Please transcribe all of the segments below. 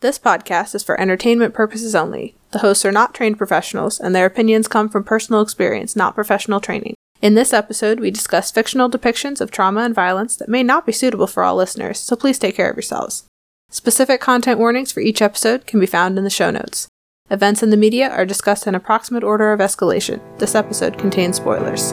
This podcast is for entertainment purposes only. The hosts are not trained professionals, and their opinions come from personal experience, not professional training. In this episode, we discuss fictional depictions of trauma and violence that may not be suitable for all listeners, so please take care of yourselves. Specific content warnings for each episode can be found in the show notes. Events in the media are discussed in approximate order of escalation. This episode contains spoilers.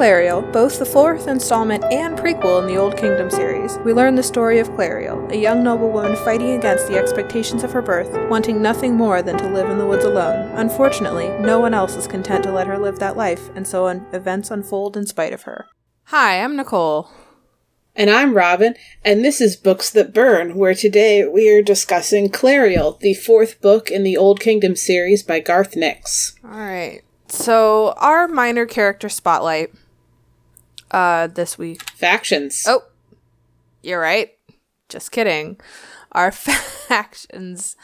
Clariel, both the fourth installment and prequel in the Old Kingdom series, we learn the story of Clariel, a young noblewoman fighting against the expectations of her birth, wanting nothing more than to live in the woods alone. Unfortunately, no one else is content to let her live that life, and so events unfold in spite of her. Hi, I'm Nicole. And I'm Robin, and this is Books That Burn, where today we are discussing Clariel, the fourth book in the Old Kingdom series by Garth Nix. All right. So, our minor character spotlight uh this week. Factions. Oh. You're right. Just kidding. Our factions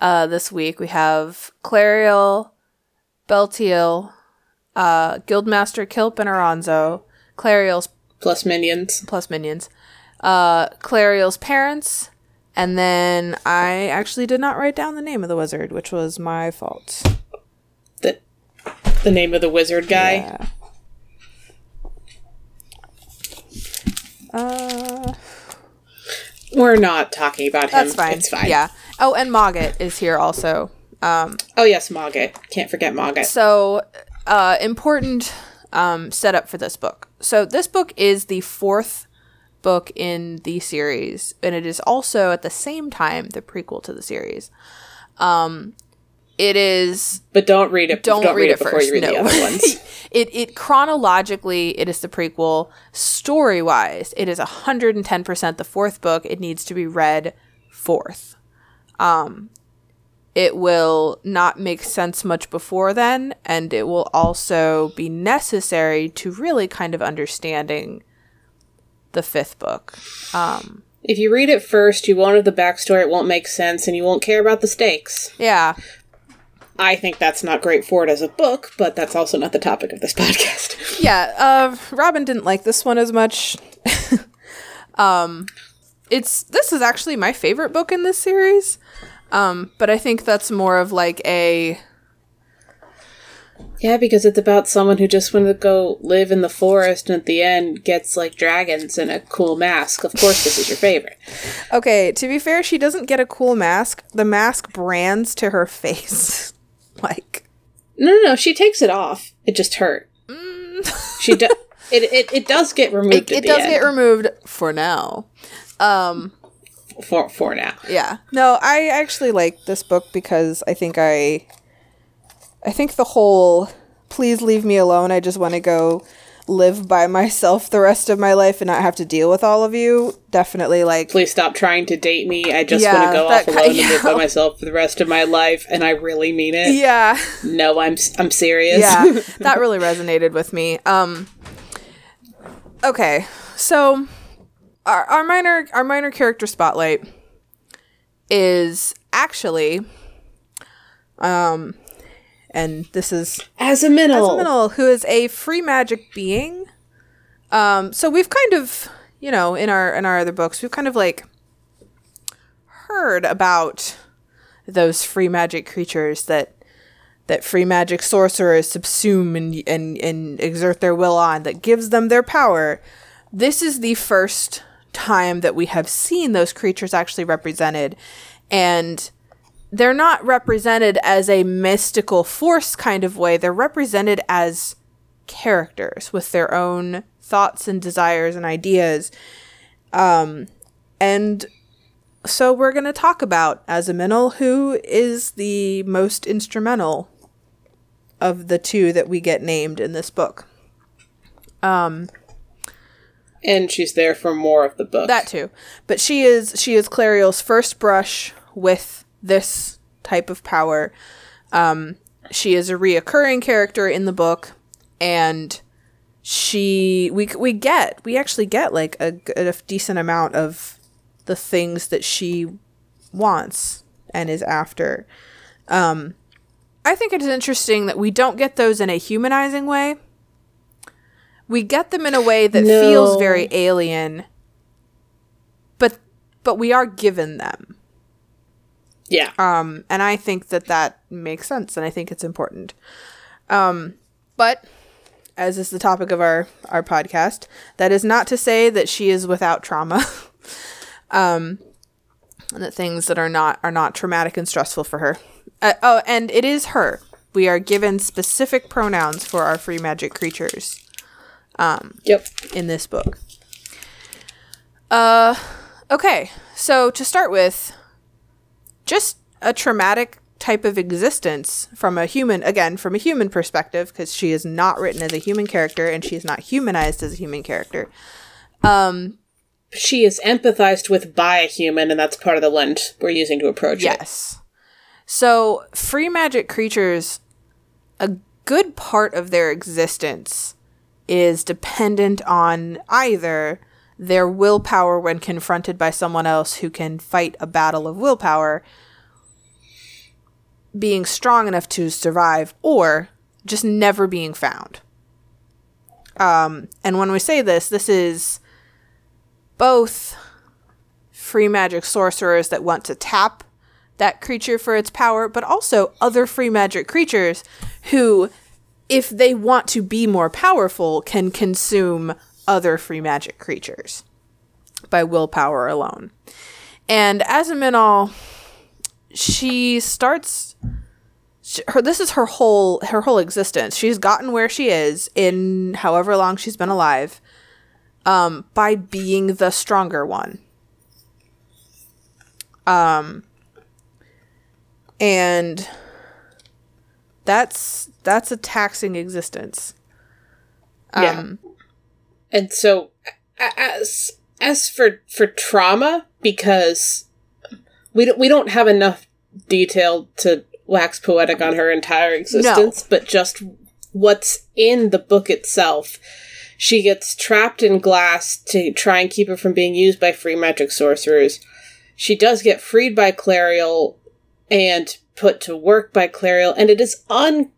uh this week we have Clariel, Beltiel, uh Guildmaster Kilp and Aronzo, Clariel's Plus minions. plus minions, uh Clariel's parents, and then I actually did not write down the name of the wizard, which was my fault. The, the name of the wizard guy. Yeah. Uh We're not talking about him. That's fine. It's fine. Yeah. Oh, and Mogget is here also. Um, Oh, yes, Mogget. Can't forget Mogget. so, uh, important um, setup for this book. So, this book is the fourth book in the series, and it is also at the same time the prequel to the series. Um, it is but don't read it. don't, read, it, before first. you read no. the other ones. it it chronologically it is the prequel. Story wise, it is hundred and ten percent the fourth book. It needs to be read fourth. Um, it will not make sense much before then, and it will also be necessary to really kind of understanding the fifth book. Um, if you read it first, you won't have the backstory, it won't make sense, and you won't care about the stakes. yeah, I think that's not great for it as a book, but that's also not the topic of this podcast. yeah. Uh, Robin didn't like this one as much. um, it's this is actually my favorite book in this series. Um, but I think that's more of like a Yeah, because it's about someone who just wanted to go live in the forest and at the end gets like dragons and a cool mask. Of course, this is your favorite. okay. To be fair, she doesn't get a cool mask. The mask brands to her face, like No, no, no. She takes it off. It just hurt. She does. It, it it does get removed. it, it does end. get removed for now. Um, for for now. yeah. No, I actually like this book because I think I I think the whole please leave me alone. I just want to go live by myself the rest of my life and not have to deal with all of you. Definitely like Please stop trying to date me. I just Yeah, want to go off alone and live by myself for the rest of my life, and I really mean it. yeah. No, I'm I'm serious. yeah that really resonated with me um okay so our, our minor our minor character spotlight is actually um and this is Azaminal. Azaminal, who is a free magic being um so we've kind of you know in our in our other books we've kind of like heard about those free magic creatures that that free magic sorcerers subsume and, and, and exert their will on that gives them their power. This is the first time that we have seen those creatures actually represented. And they're not represented as a mystical force kind of way, they're represented as characters with their own thoughts and desires and ideas. Um, and so we're going to talk about Azaminal, who is the most instrumental of the two that we get named in this book. Um, and she's there for more of the book. that too, but she is she is Clariel's first brush with this type of power. Um, she is a reoccurring character in the book, and she we we get we actually get like a, a decent amount of the things that she wants and is after. Um, I think it is interesting that we don't get those in a humanizing way. We get them in a way that No. feels very alien, but but we are given them. Yeah. Um, and I think that that makes sense, and I think it's important. Um, but as is the topic of our our podcast, that is not to say that she is without trauma. um, and that things that are not are not traumatic and stressful for her. Uh, oh, and it is her. We are given specific pronouns for our free magic creatures Yep. in this book. Uh, okay. So to start with, just a traumatic type of existence from a human, again, from a human perspective, because she is not written as a human character and she is not humanized as a human character. Um she is empathized with by a human, and that's part of the lens we're using to approach it. Yes. So, free magic creatures, a good part of their existence is dependent on either their willpower when confronted by someone else who can fight a battle of willpower, being strong enough to survive, or just never being found. Um, and when we say this, this is both free magic sorcerers that want to tap that creature for its power, but also other free magic creatures who, if they want to be more powerful, can consume other free magic creatures by willpower alone. And as a Azaminal, she starts. She, her, this is her whole her whole existence. She's gotten where she is in however long she's been alive, um, by being the stronger one. Um, and that's that's a taxing existence. Yeah. And so, as as for for trauma, because we don't we don't have enough detail to wax poetic on her entire existence, but just what's in the book itself. She gets trapped in glass to try and keep her from being used by free magic sorcerers. She does get freed by Clariel and put to work by Clariel, and it is un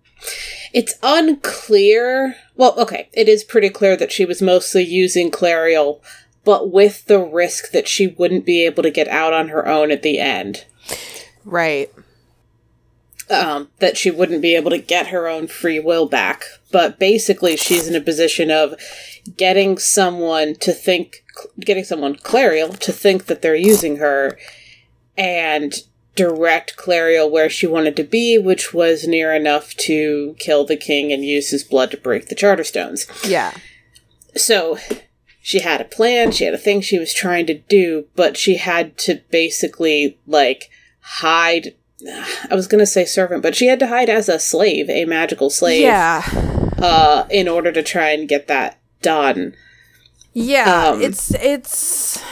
it's unclear. Well, okay, it is pretty clear that she was mostly using Clariel, but with the risk that she wouldn't be able to get out on her own at the end. right. Um, that she wouldn't be able to get her own free will back. But basically, she's in a position of getting someone to think, getting someone, Clariel, to think that they're using her and direct Clariel where she wanted to be, which was near enough to kill the king and use his blood to break the Charterstones. Yeah. So she had a plan, she had a thing she was trying to do, but she had to basically like hide I was going to say servant, but she had to hide as a slave, a magical slave, Yeah. uh in order to try and get that done. Yeah, Um, it's it's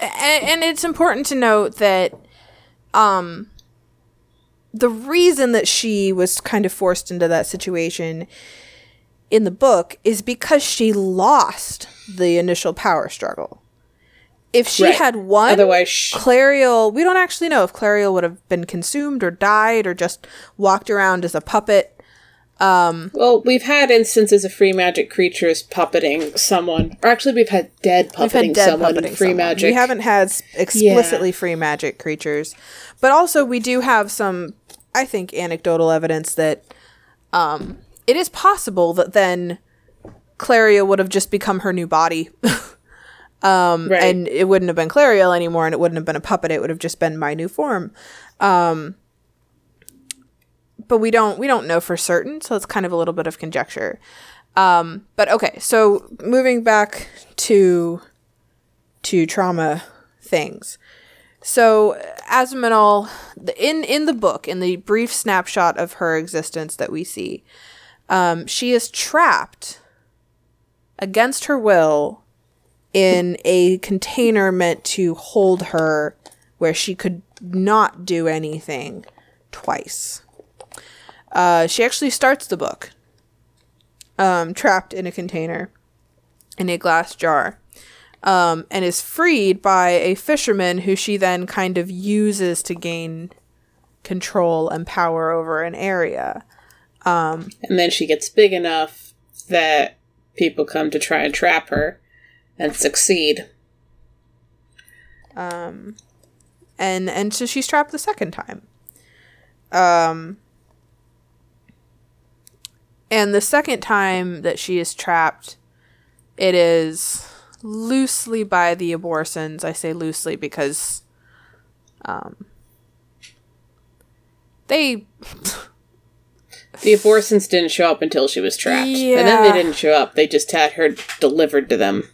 and, and it's important to note that um the reason that she was kind of forced into that situation in the book is because she lost the initial power struggle. If she Right. had won, Otherwise, Clariel, we don't actually know if Clariel would have been consumed or died or just walked around as a puppet. Well, we've had instances of free magic creatures puppeting someone, or actually, we've had dead puppeting had dead someone in puppeting free someone. magic. We haven't had explicitly free magic creatures, but also we do have some, I think, anecdotal evidence that um, it is possible that then Clariel would have just become her new body, right. and it wouldn't have been Clariel anymore, and it wouldn't have been a puppet. It would have just been my new form. Um, but we don't we don't know for certain, so it's kind of a little bit of conjecture. Um, but okay, so moving back to to trauma things. So Azaminal, the- in in the book, in the brief snapshot of her existence that we see, um, she is trapped against her will in a container meant to hold her, where she could not do anything twice. Uh, she actually starts the book um, trapped in a container in a glass jar. um, and is freed by a fisherman who she then kind of uses to gain control and power over an area. And then she gets big enough that people come to try and trap her and succeed. Um, and and so she's trapped the second time. Um, and the second time that she is trapped, it is loosely by the Abhorsens. I say loosely because, um, they The Abhorsens didn't show up until she was trapped. And then they didn't show up. They just had her delivered to them.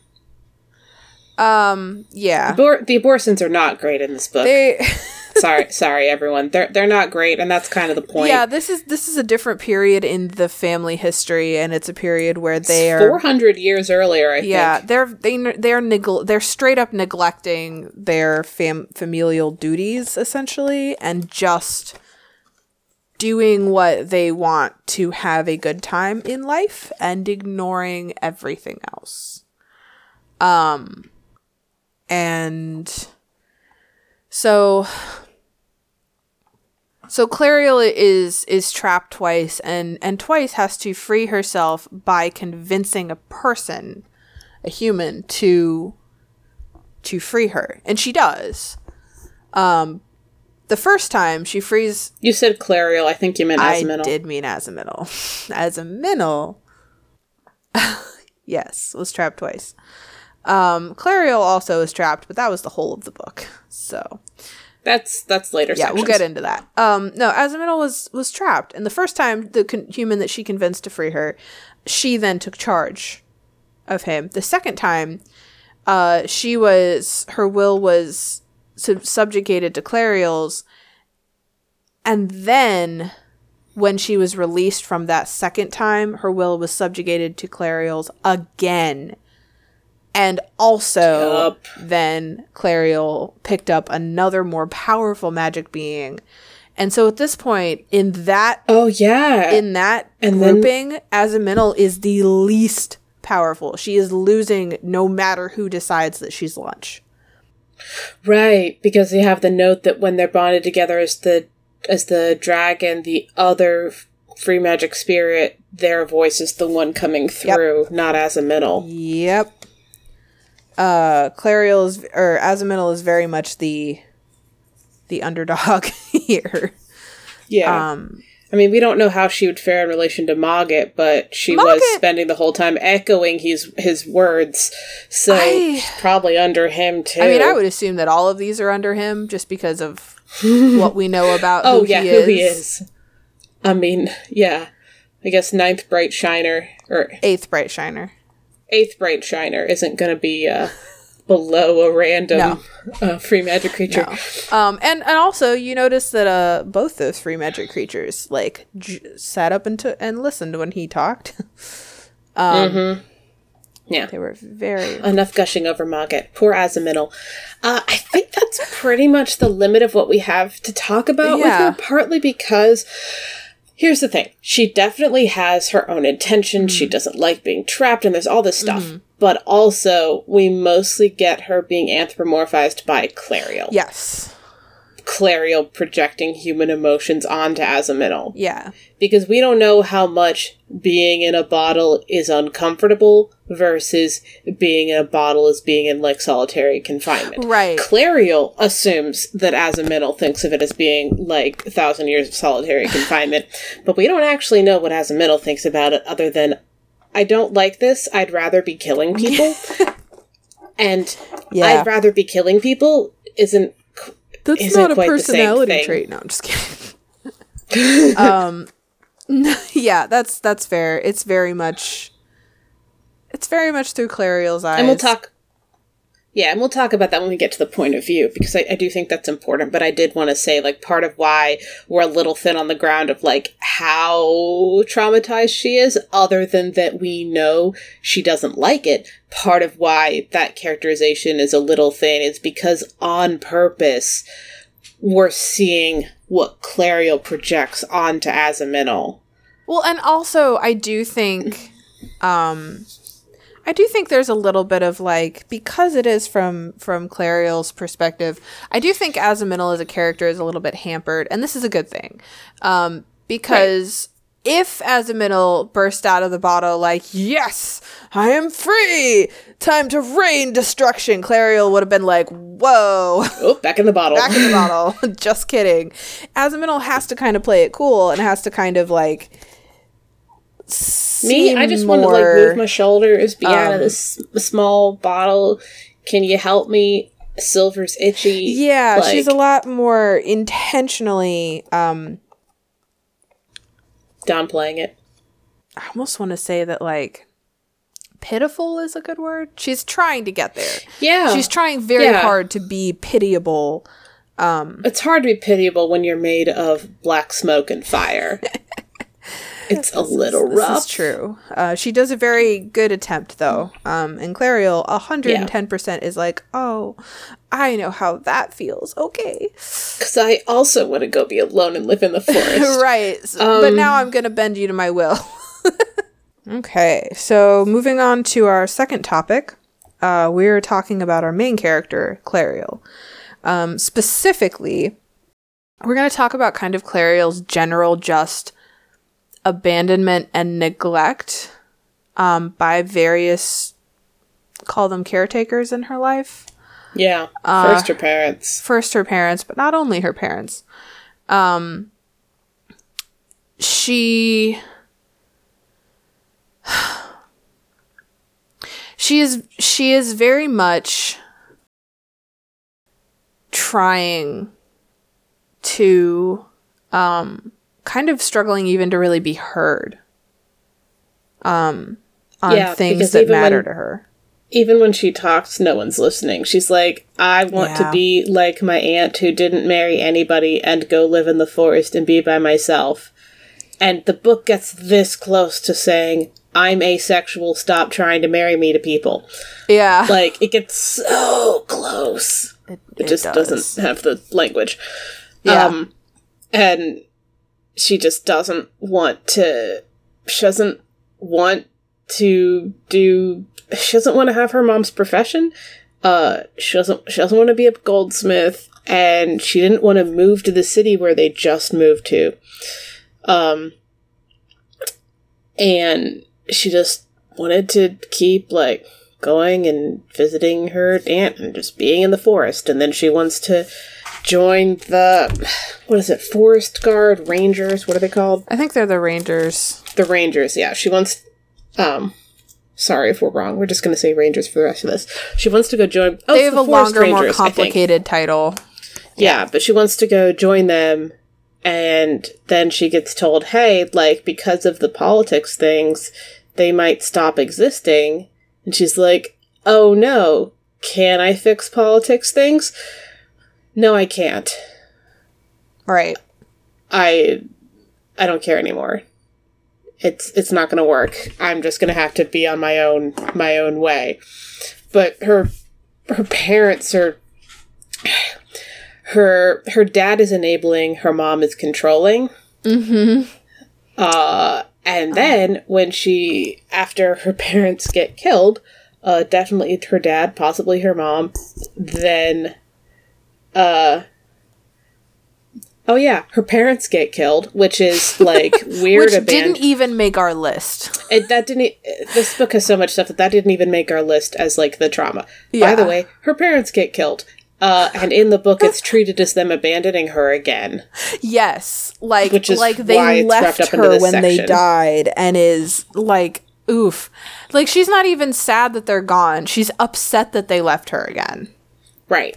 um yeah Abor- the Abhorsens are not great in this book. they sorry, sorry everyone. They're they're not great and that's kind of the point. yeah this is this is a different period in the family history and it's a period where they are 400 years earlier, I yeah think. they're they they're they're straight up neglecting their fam- familial duties essentially and just doing what they want to have a good time in life and ignoring everything else um and so so Clariel is is trapped twice and and twice has to free herself by convincing a person a human to to free her and she does um the first time she frees You said Clariel. I think you meant I did mean Azaminal. Azaminal, yes, was trapped twice. Um, Clariel also is trapped, but that was the whole of the book. So That's that's later. yeah, we'll get into that. Um, no, Azaminal was was trapped, and the first time the con- human that she convinced to free her, she then took charge of him. The second time, uh, she was her will was sub- subjugated to Clariel's, and then when she was released from that second time, her will was subjugated to Clariel's again. And also, Yup. then Clariel picked up another more powerful magic being. And so at this point, in that Oh yeah. in that And then- grouping, Azaminal is the least powerful. She is losing no matter who decides that she's lunch. Right, because they have the note that when they're bonded together as the as the dragon, the other free magic spirit, their voice is the one coming through, not as a middle. Yep. Uh, Clariel is or Azaminal is very much the the underdog here. Yeah. Um, I mean, we don't know how she would fare in relation to Mogget, but she was spending the whole time echoing his his words, so I- probably under him too. I mean, I would assume that all of these are under him just because of what we know about Oh who yeah, he who he is. I mean, yeah. I guess ninth bright shiner or Eighth Bright Shiner. Eighth bright shiner isn't going to be uh, below a random uh, free magic creature. Um, and and also you notice that uh both those free magic creatures like j- sat up and t- and listened when he talked. Yeah. they were very Enough gushing over Mogget. Poor Azaminal. Uh, I think that's pretty much the limit of what we have to talk about Yeah. with her, partly because here's the thing. She definitely has her own intentions. She mm. doesn't like being trapped, and there's all this stuff. Mm. But also, we mostly get her being anthropomorphized by Clariel. yes, Clariel projecting human emotions onto Azaminal. yeah, because we don't know how much being in a bottle is uncomfortable versus being in a bottle is being in like solitary confinement. right. Clariel assumes that Azaminal thinks of it as being like a thousand years of solitary confinement, but we don't actually know what Azaminal thinks about it other than I don't like this. I'd rather be killing people. and Yeah. I'd rather be killing people isn't That's not a personality trait. No, I'm just kidding. um, yeah, that's that's fair. It's very much, it's very much through Clariel's eyes. And we'll talk. Yeah, and we'll talk about that when we get to the point of view because I, I do think that's important. But I did want to say, like, part of why we're a little thin on the ground of like how traumatized she is, other than that we know she doesn't like it. Part of why that characterization is a little thin is because on purpose we're seeing what Clariel projects onto Azaminal. Well, and also I do think, um, I do think there's a little bit of like because it is from from Clariel's perspective. I do think Azaminal as a character is a little bit hampered, and this is a good thing, um, because if Azaminal burst out of the bottle like "Yes, I am free, time to rain destruction," Clariel would have been like, "Whoa." Oh, back in the bottle. Back in the bottle. Just kidding. Azaminal has to kind of play it cool and has to kind of like Me, I just want to like move my shoulders, be out um, of this small bottle. Can you help me? Silver's itchy. Yeah, she's a lot more intentionally um downplaying it. I almost want to say that like pitiful is a good word. She's trying to get there. Yeah, She's trying very Yeah. hard to be pitiable. Um it's hard to be pitiable when you're made of black smoke and fire. it's a little This rough. is true. Uh, she does a very good attempt though. Um, and Clariel, hundred and ten percent is like, oh, I know how that feels. Okay, Because I also want to go be alone and live in the forest. right. S- but Um, now I'm gonna bend you to my will. okay, so moving on to our second topic, uh, we're talking about our main character, Clariel. Um, specifically, we're gonna talk about kind of Clariel's general just abandonment and neglect um, by various call them caretakers in her life Yeah, Uh, first her parents. first her parents, but not only her parents. Um, she she is she is very much trying to um kind of struggling even to really be heard um on Yeah, things that even when- matter to her. Even when she talks, no one's listening. She's like, I want Yeah. to be like my aunt who didn't marry anybody and go live in the forest and be by myself. And the book gets this close to saying, I'm asexual, stop trying to marry me to people. Yeah. Like, it gets so close. it, It, just does. doesn't have the language. Yeah. Um, and she just doesn't want to. She doesn't want to do. She doesn't want to have her mom's profession. Uh, she doesn't. She doesn't want to be a goldsmith, and she didn't want to move to the city where they just moved to. Um, and she just wanted to keep like going and visiting her aunt and just being in the forest. And then she wants to join the what is it? Forest Guard Rangers. What are they called? I think they're the Rangers. The Rangers. Yeah, she wants. Um, sorry if we're wrong. We're just going to say Rangers for the rest of this. She wants to go join. Oh, they it's have the a Forest longer, more Rangers, I think. complicated title. Yeah, but she wants to go join them and then she gets told, "Hey, like because of the politics things, they might stop existing." And she's like, "Oh no, can I fix politics things?" No, I can't. Right. I I don't care anymore. It's it's not going to work. I'm just going to have to be on my own my own way. But her her parents are her her dad is enabling, her mom is controlling. Mm-hmm. Uh and then when she after her parents get killed, uh definitely her dad, possibly her mom, then uh Oh yeah, her parents get killed, which is like weird. Which didn't even make our list. it, that didn't. This book has so much stuff that that didn't even make our list as like the trauma. By the way, her parents get killed, uh, and in the book, it's treated as them abandoning her again. Yes, like Which is like they left wrapped up into her when they section. died, and is like oof. Like she's not even sad that they're gone. She's upset that they left her again. Right.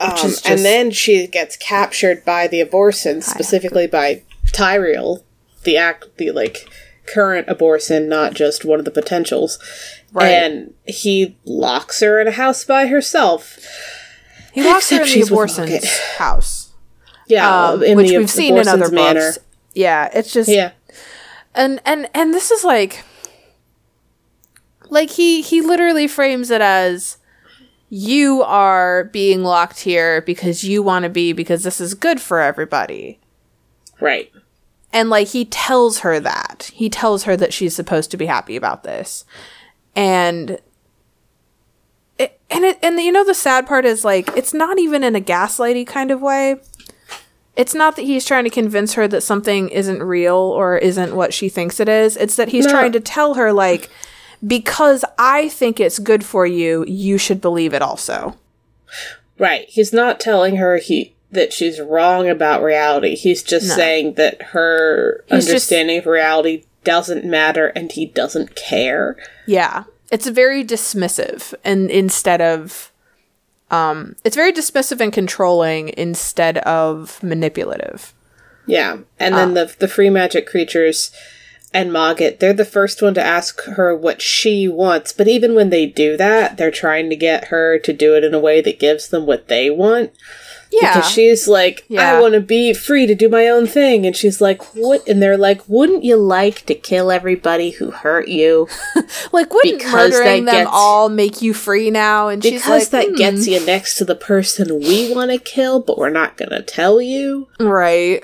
Um, is just- and then she gets captured by the Abhorsen, specifically by Tyriel, the act, the like current Abhorsen, not just one of the potentials. Right. And he locks her in a house by herself. He locks her in Except the she's with Abhorsen's Locket. house, Yeah, um, which we've seen in other manor. books. Yeah, it's just Yeah. and and and this is like like he he literally frames it as you are being locked here because you want to be because this is good for everybody Right. and like he tells her that he tells her that she's supposed to be happy about this and it, and it and you know the sad part is like it's not even in a gaslighty kind of way. It's not that he's trying to convince her that something isn't real or isn't what she thinks it is. It's that he's No. trying to tell her like because I think it's good for you, you should believe it also. Right. He's not telling her he that she's wrong about reality. He's just No. saying that her He's just- understanding of reality doesn't matter and he doesn't care. Yeah. It's very dismissive and instead of um it's very dismissive and controlling instead of manipulative. Yeah. And then the the free magic creatures and Mogget, they're the first one to ask her what she wants, but even when they do that, they're trying to get her to do it in a way that gives them what they want. Yeah. Because she's like, Yeah. I want to be free to do my own thing. And she's like, what? And they're like, wouldn't you like to kill everybody who hurt you? like wouldn't because murdering them gets- all make you free now? And she's Because like, that "Hmm." gets you next to the person we want to kill, but we're not going to tell you. right.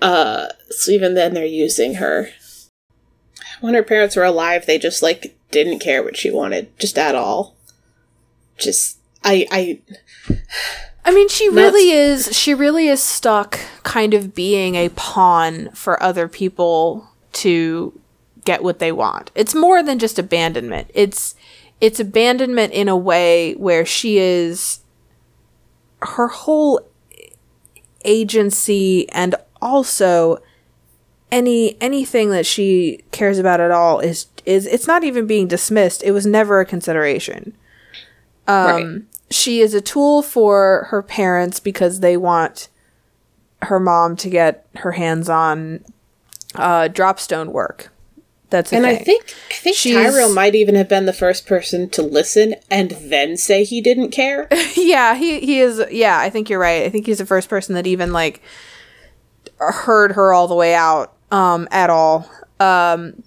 Uh, so even then, they're using her. When her parents were alive, they just like didn't care what she wanted, just at all. Just I I I mean, she really is. She really is stuck, kind of being a pawn for other people to get what they want. It's more than just abandonment. It's it's abandonment in a way where she is her whole agency and also any anything that she cares about at all is is it's not even being dismissed. It was never a consideration right. she is a tool for her parents because they want her mom to get her hands on uh, dropstone work. That's And I think I think She's- Tyriel might even have been the first person to listen and then say he didn't care. yeah, he he is. Yeah, I think you're right. I think he's the first person that even like heard her all the way out um, at all. Um,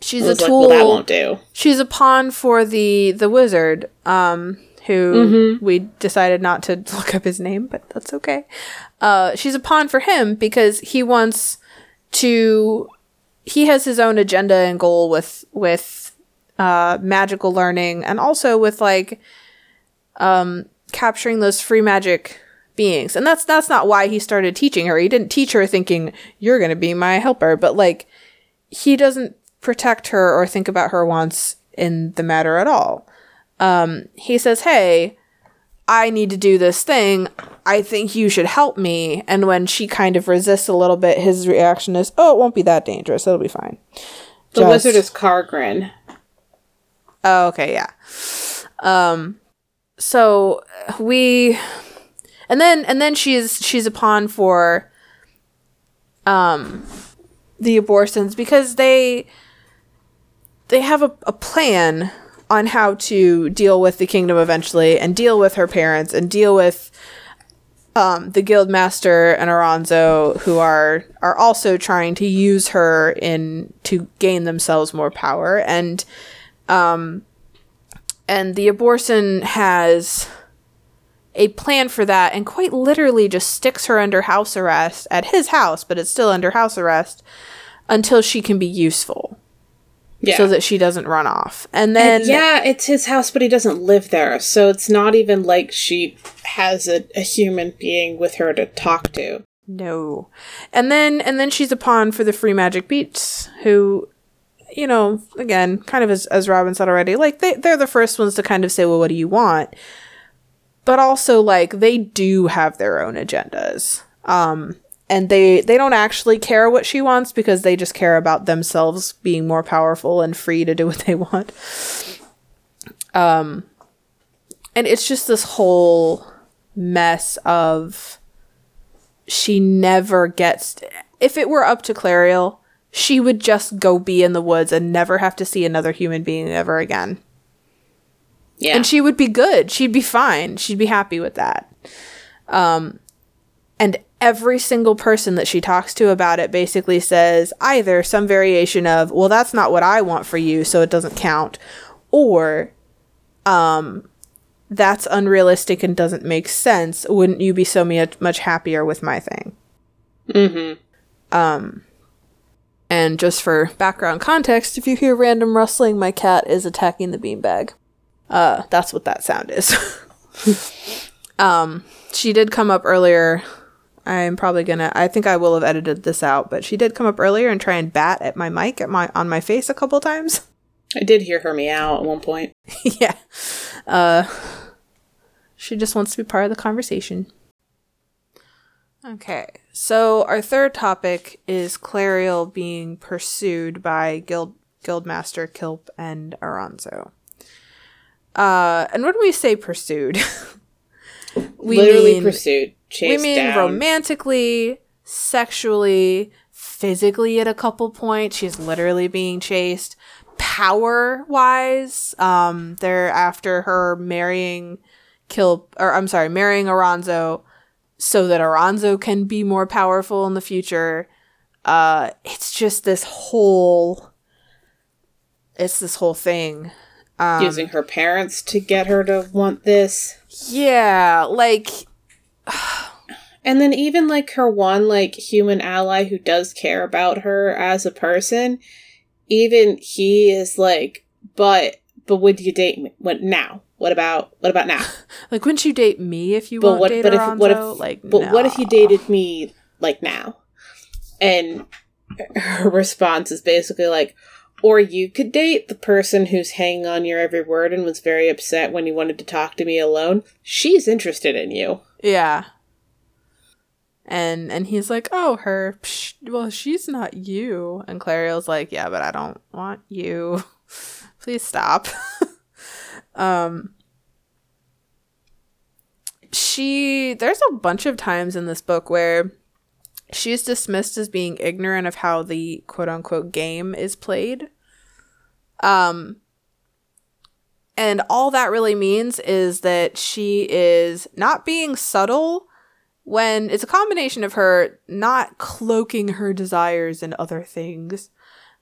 she's a was like, tool. well, that won't do. she's a pawn for the the wizard um who we decided not to look up his name but that's okay uh she's a pawn for him because he wants to he has his own agenda and goal with with uh magical learning and also with like um capturing those free magic beings and that's that's not why he started teaching her he didn't teach her thinking you're going to be my helper but like he doesn't protect her or think about her wants in the matter at all. Um, he says, Hey, I need to do this thing. I think you should help me. And when she kind of resists a little bit, his reaction is, Oh, it won't be that dangerous. It'll be fine. The Just- wizard is Cargrin. Oh, okay, yeah. Um so we and then and then she's she's a pawn for um the Abhorsens because they they have a, a plan on how to deal with the kingdom eventually and deal with her parents and deal with um, the guildmaster and Aronzo who are are also trying to use her in to gain themselves more power and um and the Abhorsen has a plan for that and quite literally just sticks her under house arrest at his house but it's still under house arrest until she can be useful Yeah. so that she doesn't run off and And then yeah, it's his house, but he doesn't live there, so it's not even like she has a, a human being with her to talk to. No. And then and then she's a pawn for the free magic beats who you know, again, kind of as as Robin said already, like they they're the first ones to kind of say, Well, what do you want? But also like they do have their own agendas. Um and they they don't actually care what she wants because they just care about themselves being more powerful and free to do what they want. Um and it's just this whole mess of she never gets if it were up to Clariel, she would just go be in the woods and never have to see another human being ever again. Yeah. And she would be good. She'd be fine. She'd be happy with that. Um and every single person that she talks to about it basically says either some variation of, "Well, that's not what I want for you, so it doesn't count," or um that's unrealistic and doesn't make sense. Wouldn't you be so much happier with my thing? mm-hmm. Um, And just for background context, if you hear random rustling, my cat is attacking the beanbag. Uh, that's what that sound is. um, she did come up earlier. I'm probably gonna. I think I will have edited this out, but she did come up earlier and try and bat at my mic at my on my face a couple times. I did hear her meow at one point. yeah. Uh, she just wants to be part of the conversation. Okay, so our third topic is Clariel being pursued by Guild Guildmaster Kilp and Aronzo. Uh, and when we say pursued, we literally mean, pursued, chased We mean down. romantically, sexually, physically. At a couple points, she's literally being chased. Power wise, um, they're after her marrying Kilp, or I'm sorry, marrying Aronzo so that Aronzo can be more powerful in the future. Uh, it's just this whole. It's this whole thing. Um, Using her parents to get her to want this. Yeah, like. and then even like her one like human ally who does care about her as a person, even he is like, but but would you date me? What now? What about what about now? like, wouldn't you date me if you but what, date but if, what if, like, but no. what if you dated me like now? And her response is basically like, or you could date the person who's hanging on your every word and was very upset when you wanted to talk to me alone. She's interested in you. Yeah. And and he's like, oh, her. Psh, well, she's not you. And Clariel's like, yeah, but I don't want you. Please stop. Um, she there's a bunch of times in this book where she's dismissed as being ignorant of how the quote unquote game is played. Um, and all that really means is that she is not being subtle when it's a combination of her not cloaking her desires in other things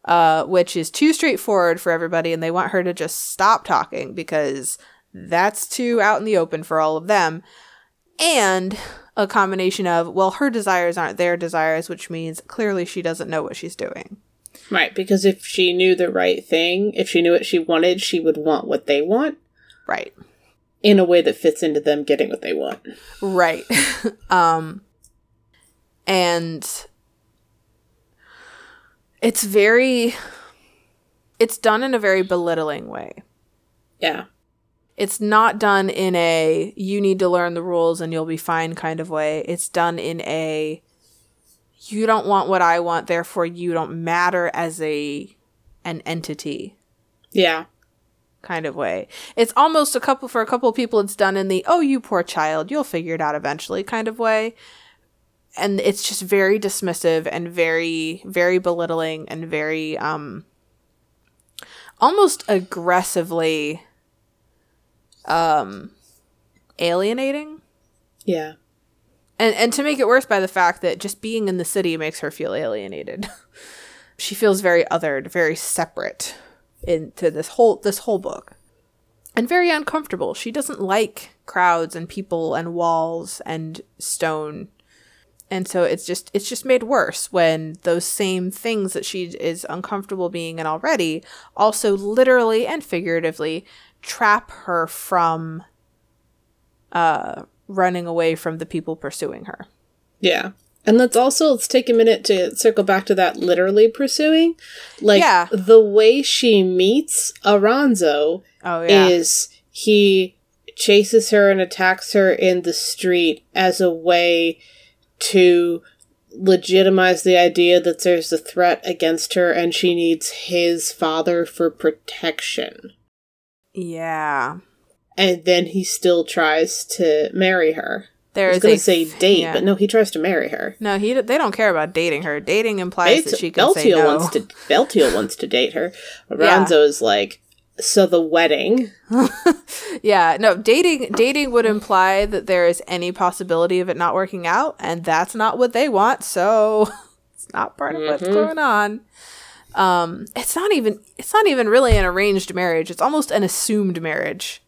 uh, which is too straightforward for everybody, and they want her to just stop talking because that's too out in the open for all of them. And a combination of, well, her desires aren't their desires, which means clearly she doesn't know what she's doing. Right, because if she knew the right thing, if she knew what she wanted, she would want what they want. Right. In a way that fits into them getting what they want. Right. um and it's very it's done in a very belittling way. Yeah. It's not done in a you need to learn the rules and you'll be fine kind of way. It's done in a you don't want what I want, therefore you don't matter as a an entity. Yeah. Kind of way. It's almost a couple for a couple of people it's done in the oh you poor child, you'll figure it out eventually kind of way and it's just very dismissive and very very belittling and very um almost aggressively um alienating. Yeah. And and to make it worse by the fact that just being in the city makes her feel alienated. She feels very othered very separate into this whole this whole book. And very uncomfortable. She doesn't like crowds and people and walls and stone. And so it's just it's just made worse when those same things that she is uncomfortable being in already also literally and figuratively trap her from uh running away from the people pursuing her yeah and let's also let's take a minute to circle back to that literally pursuing like yeah. the way she meets Aronzo oh, yeah. is he chases her and attacks her in the street as a way to legitimize the idea that there's a threat against her and she needs his father for protection. Yeah. And then he still tries to marry her. There is going to say date, yeah. but no, he tries to marry her. No, he they don't care about dating her. Dating implies Belt- that she can Beltiel say no. wants to Beltiel wants to date her. Aronzo yeah. is like, so the wedding. yeah, no, dating dating would imply that there is any possibility of it not working out, and that's not what they want, so it's not part of mm-hmm. what's going on. Um, it's not even it's not even really an arranged marriage. It's almost an assumed marriage.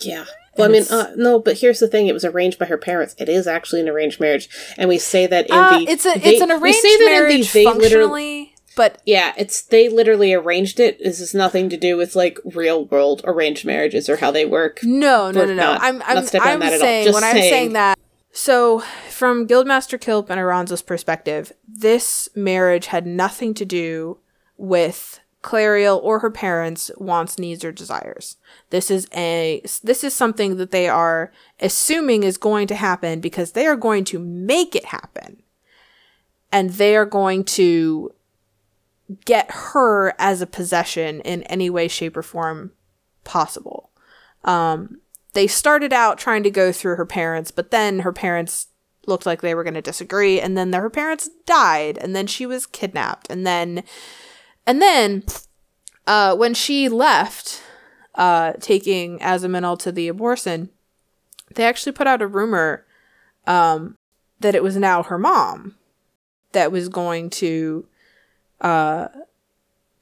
Yeah. Well, I mean, uh, no, but here's the thing: it was arranged by her parents. It is actually an arranged marriage, and we say that in uh, the it's a they, it's an arranged marriage the, functionally, but Yeah, it's they literally arranged it. This has nothing to do with like real world arranged marriages or how they work. No, no, no, no. not- I'm, not I'm, on I'm that at all. saying when I'm saying. saying that. So, from Guildmaster Kilp and Aronzo's perspective, this marriage had nothing to do with Clariel or her parents' wants, needs, or desires. This is a this is something that they are assuming is going to happen because they are going to make it happen, and they are going to get her as a possession in any way, shape, or form possible um, they started out trying to go through her parents, but then her parents looked like they were going to disagree, and then her parents died, and then she was kidnapped, and then, and then, uh, when she left, uh, taking Aziminal to the Abhorsen, they actually put out a rumor, um, that it was now her mom that was going to, uh,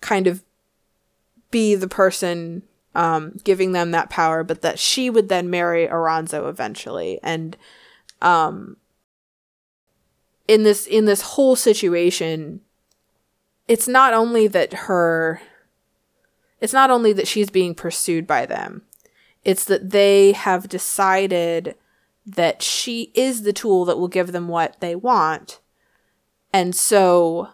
kind of be the person um, giving them that power, but that she would then marry Aronzo eventually. And um, in this in this whole situation, it's not only that her, it's not only that she's being pursued by them, it's that they have decided that she is the tool that will give them what they want, and so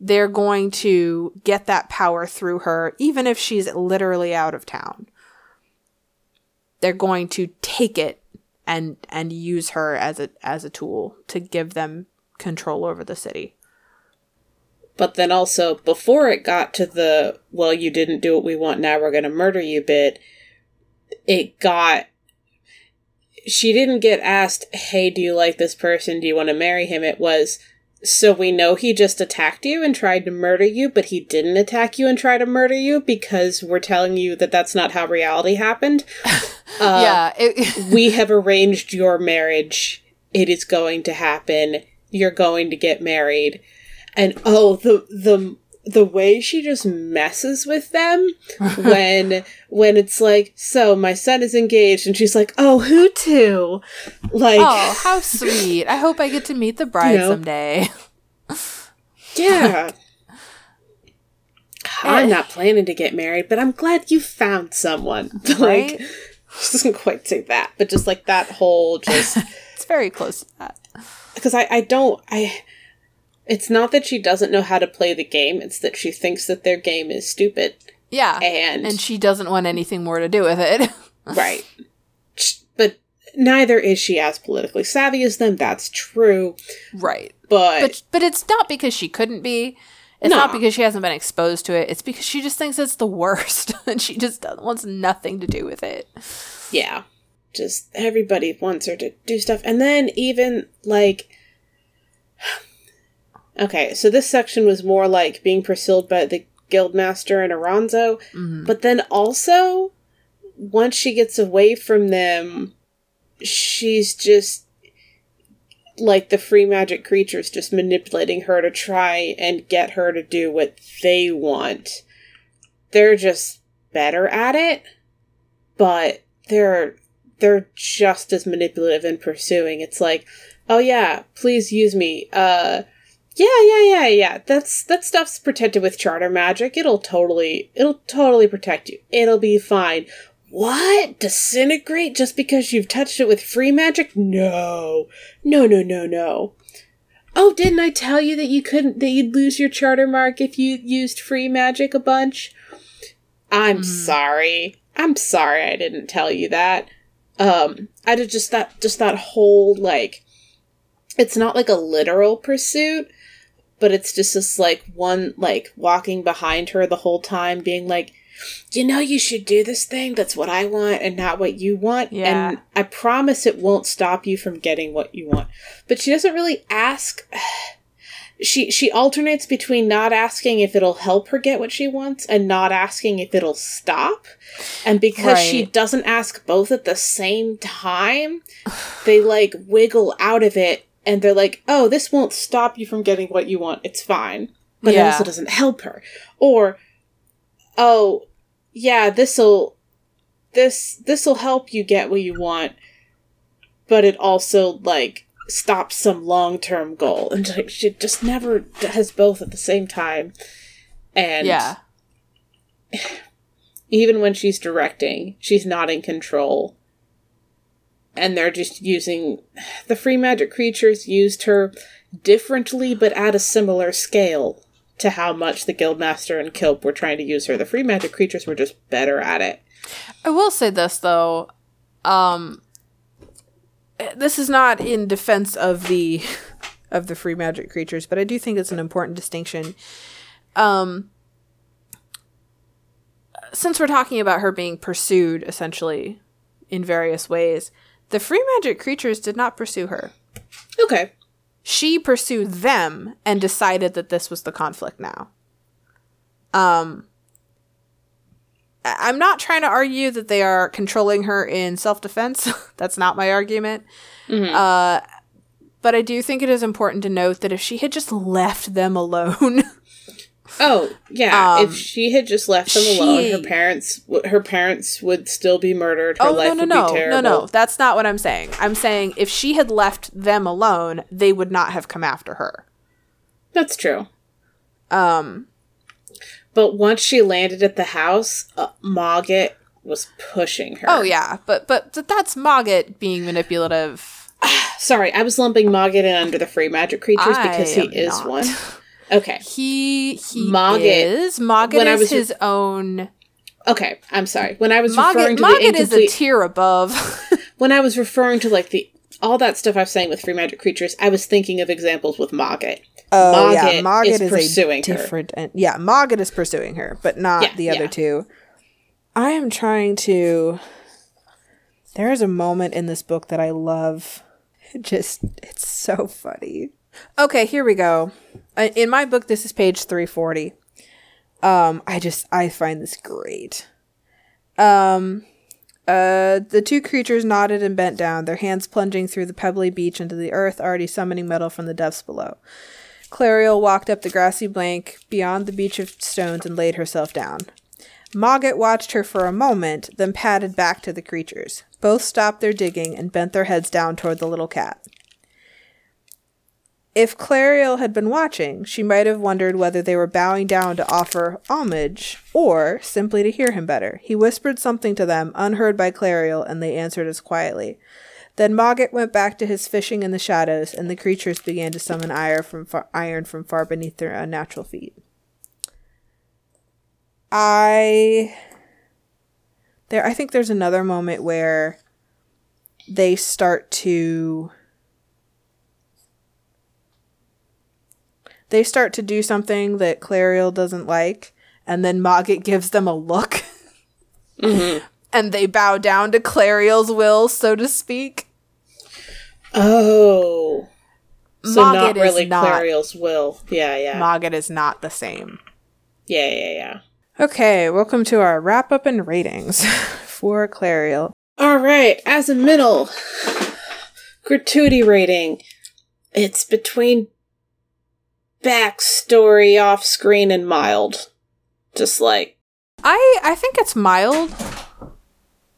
they're going to get that power through her, even if she's literally out of town. They're going to take it and and use her as a as a tool to give them control over the city. But then also, before it got to the, well, you didn't do what we want, now we're going to murder you bit, it got. She didn't get asked, hey, do you like this person? Do you want to marry him? It was, so we know he just attacked you and tried to murder you, but he didn't attack you and try to murder you because we're telling you that that's not how reality happened. Uh, yeah, it, we have arranged your marriage. It is going to happen. You're going to get married. And oh, the the the way she just messes with them when when it's like, so my son is engaged, and she's like, oh, who to? Like, oh, how sweet! I hope I get to meet the bride You know. someday. yeah. I'm eh. not planning to get married, but I'm glad you found someone. like, Right? she doesn't quite say that, but just like that whole just It's very close to that. because I, I don't I it's not that she doesn't know how to play the game it's that she thinks that their game is stupid Yeah, and, and she doesn't want anything more to do with it. right but neither is she as politically savvy as them that's true right. but, but but it's not because she couldn't be. It's not because she hasn't been exposed to it. It's because she just thinks it's the worst, and she just doesn't, wants nothing to do with it. yeah just everybody wants her to do stuff and then even like okay so this section was more like being pursued by the guildmaster and Aronzo Mhm. But then also, once she gets away from them, she's just like the free magic creatures just manipulating her to try and get her to do what they want. They're just better at it, but they're they're just as manipulative and pursuing. It's like, "Oh yeah, please use me." Uh yeah, yeah, yeah, yeah. That's that stuff's protected with charter magic. It'll totally it'll totally protect you. It'll be fine. What? Disintegrate just because you've touched it with free magic? No. No, no, no, no. Oh, didn't I tell you that you couldn't that you'd lose your charter mark if you used free magic a bunch? I'm sorry. I'm sorry I didn't tell you that. Um I did just that just that whole like it's not like a literal pursuit, but it's just this like one like walking behind her the whole time being like you know you should do this thing. That's what i want and not what you want. Yeah. and i promise it won't stop you from getting what you want. But she doesn't really ask she she alternates between not asking if it'll help her get what she wants and not asking if it'll stop. And because she doesn't ask both at the same time they like wiggle out of it and they're like oh this won't stop you from getting what you want it's fine but it also doesn't help her or oh yeah this'll this this'll help you get what you want but it also like stops some long term goal, and like, she just never has both at the same time. And Yeah. even when she's directing, she's not in control. And they're just using the free magic creatures used her differently but at a similar scale to how much the guildmaster and Kilp were trying to use her. The free magic creatures were just better at it. I will say this though, um, this is not in defense of the of the free magic creatures, but I do think it's an important distinction. Um, since we're talking about her being pursued essentially in various ways, the free magic creatures did not pursue her. Okay. She pursued them and decided that this was the conflict now. Um, I'm not trying to argue that they are controlling her in self defense. That's not my argument. Uh, but I do think it is important to note that if she had just left them alone, Oh yeah, Um, if she had just left them alone, her parents her parents would still be murdered. Her oh life no no would no no no, that's not what I'm saying. I'm saying if she had left them alone, they would not have come after her. That's true. Um, But once she landed at the house, uh, Mogget was pushing her. oh yeah, but but th- that's Mogget being manipulative. Sorry, I was lumping Mogget in under the free magic creatures I because he is not. one. Okay. He he Mogget- is Mogget when I is was re- his own. Okay, I'm sorry. When I was referring Mogget to the Mogget is a tier above. when I was referring to like the all that stuff I was saying with free magic creatures, I was thinking of examples with Mogget. Oh Mogget yeah, Mogget is is, pursuing a her. different. and yeah, Mogget is pursuing her, but not Yeah, the other yeah. two. I am trying to. There is a moment in this book that I love. It just it's so funny. Okay, here we go. Uh, In my book, this is page three forty. Um, I just I find this great. Um, uh, the two creatures nodded and bent down, their hands plunging through the pebbly beach into the earth, already summoning metal from the depths below. Clariel walked up the grassy bank beyond the beach of stones and laid herself down. Mogget watched her for a moment, then padded back to the creatures. Both stopped their digging and bent their heads down toward the little cat. If Clariel had been watching, she might have wondered whether they were bowing down to offer homage or simply to hear him better. He whispered something to them, unheard by Clariel, and they answered as quietly. Then Mogget went back to his fishing in the shadows, and the creatures began to summon iron from far, iron from far beneath their unnatural feet. I there I think there's another moment where they start to they start to do something that Clariel doesn't like, and then Mogget gives them a look. Mm-hmm. And they bow down to Clariel's will, so to speak. Oh. So Mogget not is really not- Clariel's will. Yeah, yeah. Mogget is not the same. yeah, yeah, yeah. Okay, welcome to our wrap up and ratings for Clariel. All right, Aziminal gratuity rating, it's between backstory, off screen, and mild. Just like, I I think it's mild.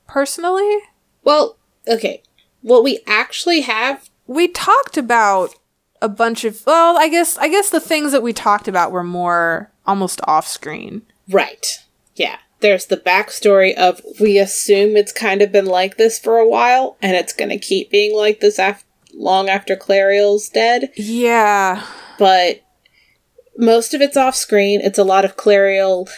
Personally, well, okay. What we actually have, we talked about a bunch of well, I guess I guess the things that we talked about were more almost off screen. right? Yeah. There's the backstory of we assume it's kind of been like this for a while, and it's going to keep being like this after long after Clariel's dead. Yeah. but most of it's off screen. It's a lot of Clariel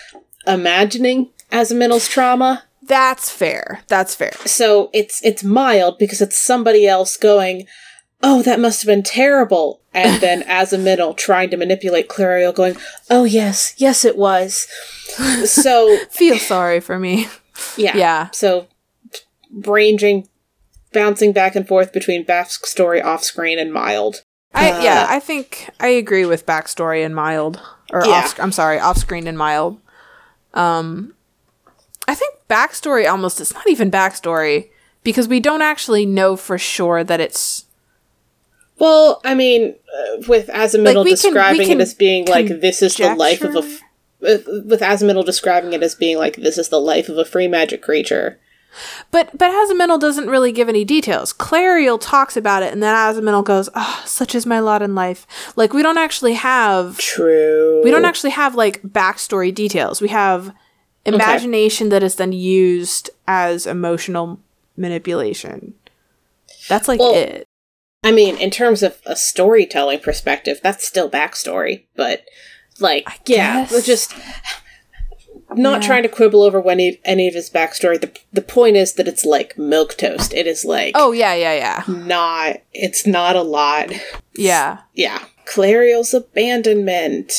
imagining Aziminal's trauma. That's fair. That's fair. So it's it's mild because it's somebody else going, "Oh, that must have been terrible," and then Aziminal trying to manipulate Clariel, going, "Oh yes, yes it was." So Feel sorry for me. yeah, Yeah. So ranging, bouncing back and forth between backstory, off screen, and mild. I Uh, yeah, I think I agree with backstory and mild or Yeah. off I'm sorry, off screen and mild. Um I think backstory almost it's not even backstory because we don't actually know for sure that it's Well, I mean, uh, with Aziminal Like, we can- describing can it as being like this is the life of a conjecture? f- with, with describing it as being like this is the life of a free magic creature. But but Aziminal doesn't really give any details. Clariel talks about it, and then Aziminal goes, "Ah, such is my lot in life." Like we don't actually have True. we don't actually have like backstory details. We have imagination that is then used as emotional manipulation. That's like Well, it. I mean, in terms of a storytelling perspective, that's still backstory, but like, yeah, guess. just not Yeah. trying to quibble over any any of his backstory. The the point is that it's like milk toast. It is like Oh yeah, yeah, yeah, not. It's not a lot. yeah. Yeah, Clariel's abandonment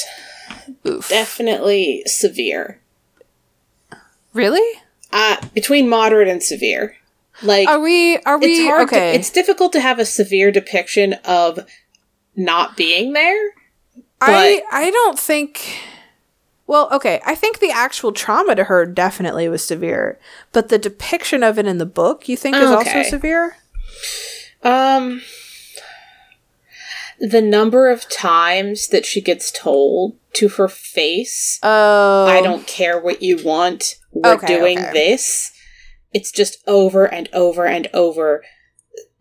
Oof. definitely severe. Really? Uh between moderate and severe. Like Are we? Are we? it's hard okay. to, it's difficult to have a severe depiction of not being there I I don't think. Well, okay. I think the actual trauma to her definitely was severe, but the depiction of it in the book, you think, is also severe? Um, the number of times that she gets told to her face, Oh, I don't care what you want, we're Okay, doing okay. this. It's just over and over and over.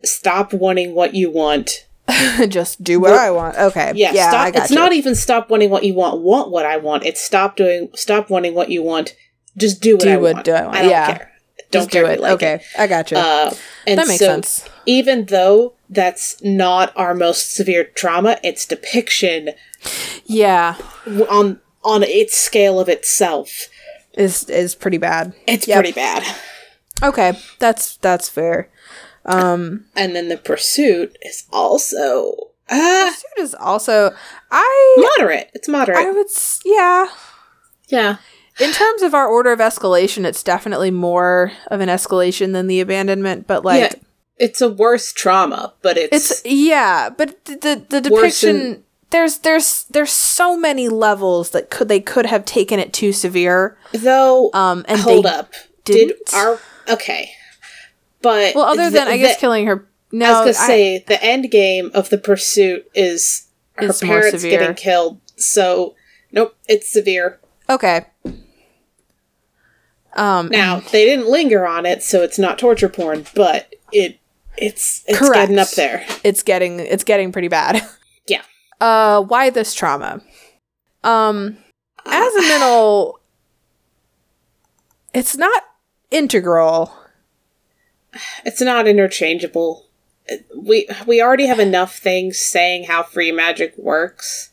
Stop wanting what you want. just do what I want. Okay, Yeah, yeah, stop. I got it's you. not even stop wanting what you want, want what I want. It's stop doing, stop wanting what you want. Just do what Do I what want. do I want, I don't yeah. care. Don't Just care do it. like okay, I got you. Uh, and that makes so sense. even though that's not our most severe trauma, its depiction Yeah, on on its scale of itself, is is pretty bad. it's Yep. pretty bad. Okay, that's that's fair. Um, And then the pursuit is also uh, it is also I moderate. It's moderate. I would yeah. yeah. In terms of our order of escalation, it's definitely more of an escalation than the abandonment, but like yeah. It's a worse trauma, but it's, It's yeah, but th- the the depiction there's there's there's so many levels that could they could have taken it too severe. though. Um, and hold up. Did didn't? our okay? But well, other than the- I guess the- killing her. No, I was gonna I- say the end game of the pursuit is her parents getting killed. So nope, it's severe. okay. Um, Now they didn't linger on it, so it's not torture porn, but it it's it's Correct. getting up there. it's getting it's getting pretty bad. Yeah. Uh, why this trauma? Um, Aziminal, it's not integral. It's not interchangeable. We we already have enough things saying how free magic works.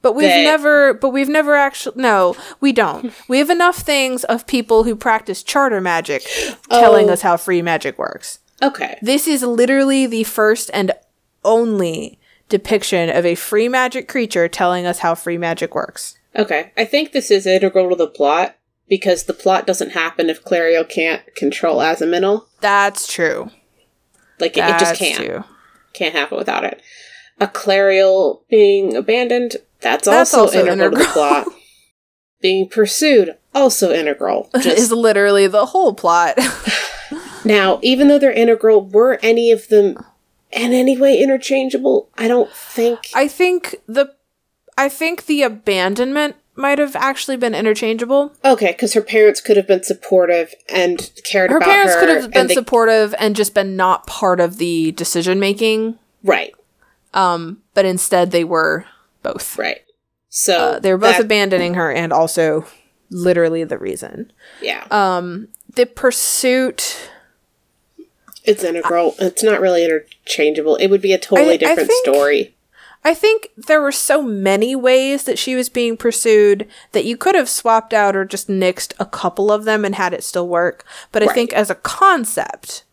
But we've that- never, but we've never actually. No, we don't. We have enough things of people who practice charter magic telling Oh. us how free magic works. Okay. This is literally the first and only depiction of a free magic creature telling us how free magic works. Okay. I think this is integral to the plot because the plot doesn't happen if Clariel can't control Aziminal. That's true. Like it, it just can't. true. Can't happen without it. A Clariel being abandoned, that's, That's also, also integral, to the plot. being pursued, also integral. is Just literally the whole plot. now, even though they're integral, were any of them in any way interchangeable? I don't think. I think the, I think the abandonment might have actually been interchangeable. Okay, because her parents could have been supportive and cared Her about parents her. Parents could have been and they- supportive and just been not part of the decision making. right, Um, but instead they were both. right. So Uh, they were both that- abandoning her and also literally the reason. yeah, Um, the pursuit. it's integral. It's not really interchangeable. It would be a totally I- I different think- story. I think there were so many ways that she was being pursued that you could have swapped out or just nixed a couple of them and had it still work. But I Right. think as a concept,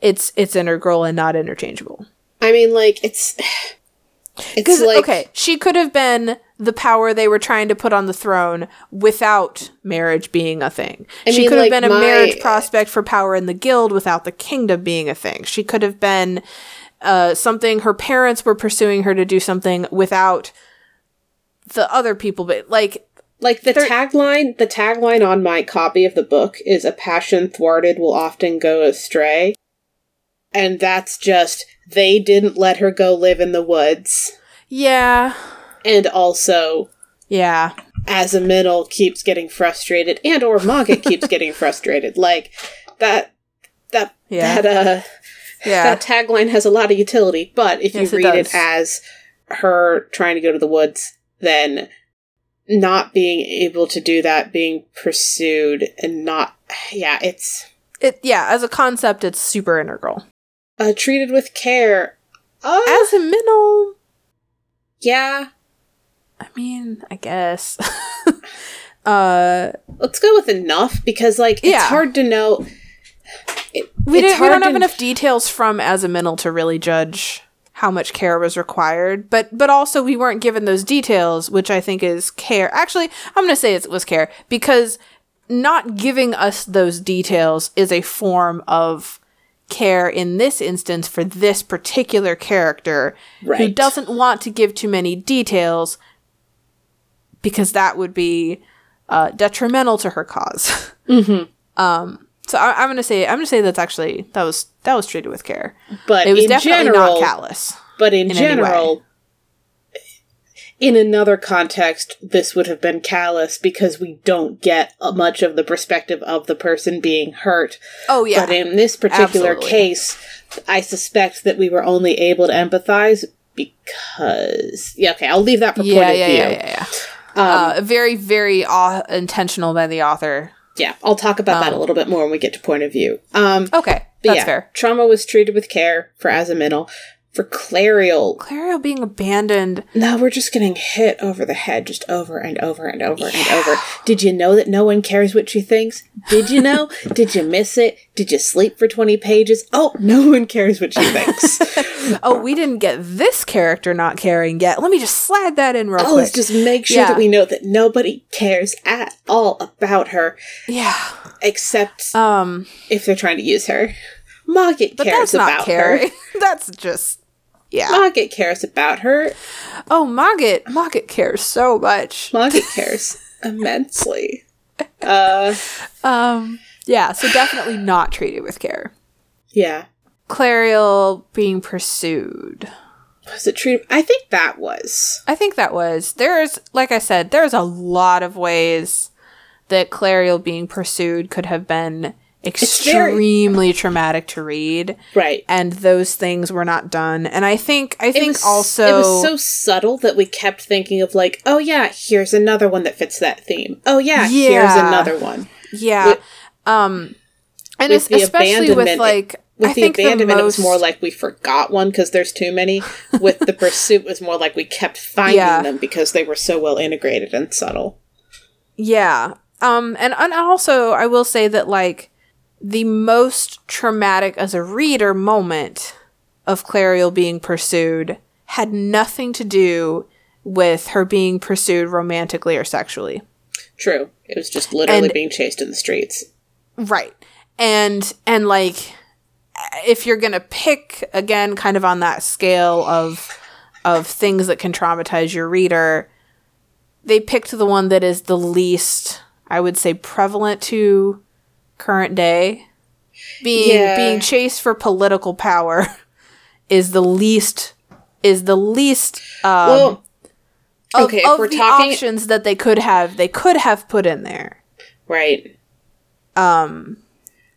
it's it's integral and not interchangeable. I mean, like it's it's like okay, she could have been the power they were trying to put on the throne without marriage being a thing. I she mean, could have like, been a my- marriage prospect for power in the guild without the kingdom being a thing. She could have been uh, something her parents were pursuing her to do something without the other people. But like, Like the tagline, the tagline on my copy of the book is "A passion thwarted will often go astray," and that's just they didn't let her go live in the woods, yeah, and also yeah, Aziminal keeps getting frustrated and or Mogget keeps getting frustrated. Like that that Yeah. that uh Yeah. that tagline has a lot of utility, but if Yes, you read it does. as her trying to go to the woods, then not being able to do that, being pursued and not yeah, it's it yeah, as a concept it's super integral. uh, treated with care. Uh, Aziminal, yeah, I mean, I guess. uh let's go with enough because like it's Yeah. hard to know. It, we, didn't, we don't have enough details from Aziminal to really judge how much care was required, but but also we weren't given those details, which I think is care. Actually, I'm going to say it was care because not giving us those details is a form of care in this instance for this particular character who doesn't want to give too many details because that would be uh, detrimental to her cause. Um, so I, I'm gonna say I'm gonna say that's actually that was that was treated with care. but It was in definitely general, not callous. But in, in general, in another context, this would have been callous because we don't get much of the perspective of the person being hurt. Oh yeah, But in this particular Absolutely. case, I suspect that we were only able to empathize because. Yeah, okay, I'll leave that for point yeah, of view. yeah, yeah, yeah. uh, very, very au- intentional by the author. Yeah, I'll talk about that a little bit more when we get to point of view. Um, Okay, that's yeah, fair. trauma was treated with care for Aziminal. For Clariel, Clario being abandoned. No, we're just getting hit over the head just over and over and over and over. Did you know that no one cares what she thinks? Did you know? Did you miss it? Did you sleep for 20 pages? Oh, no one cares what she thinks. Oh, we didn't get this character not caring yet. Let me just slide that in real oh, quick. let's just make sure Yeah. that we know that nobody cares at all about her yeah. except Um, if they're trying to use her. But cares about caring. her. that's just yeah. Mogget cares about her. Oh, Mogget, Mogget cares so much. Mogget cares immensely. Uh, Um, yeah. So definitely not treated with care. yeah. Clariel being pursued. Was it treated? I think that was. I think that was there's like I said, there's a lot of ways that Clariel being pursued could have been very- extremely traumatic to read, Right. and those things were not done. And I think I It think was, also it was so subtle that we kept thinking of like, oh yeah, here's another one that fits that theme. Oh yeah, here's another one. yeah, with- um, and with es- especially with abandonment- like With I the think abandonment, the it was more like we forgot one because there's too many. With the pursuit, it was more like we kept finding Yeah. them because they were so well integrated and subtle. Yeah. Um and, and also I will say that like the most traumatic as a reader moment of Clariel being pursued had nothing to do with her being pursued romantically or sexually. True, it was just literally And- being chased in the streets. Right. And and like if you're going to pick again kind of on that scale of of things that can traumatize your reader, they picked the one that is the least I would say prevalent to current day. Being Yeah. being chased for political power is the least is the least um well, of, okay, if of we're the talking- options that they could have they could have put in there. right. um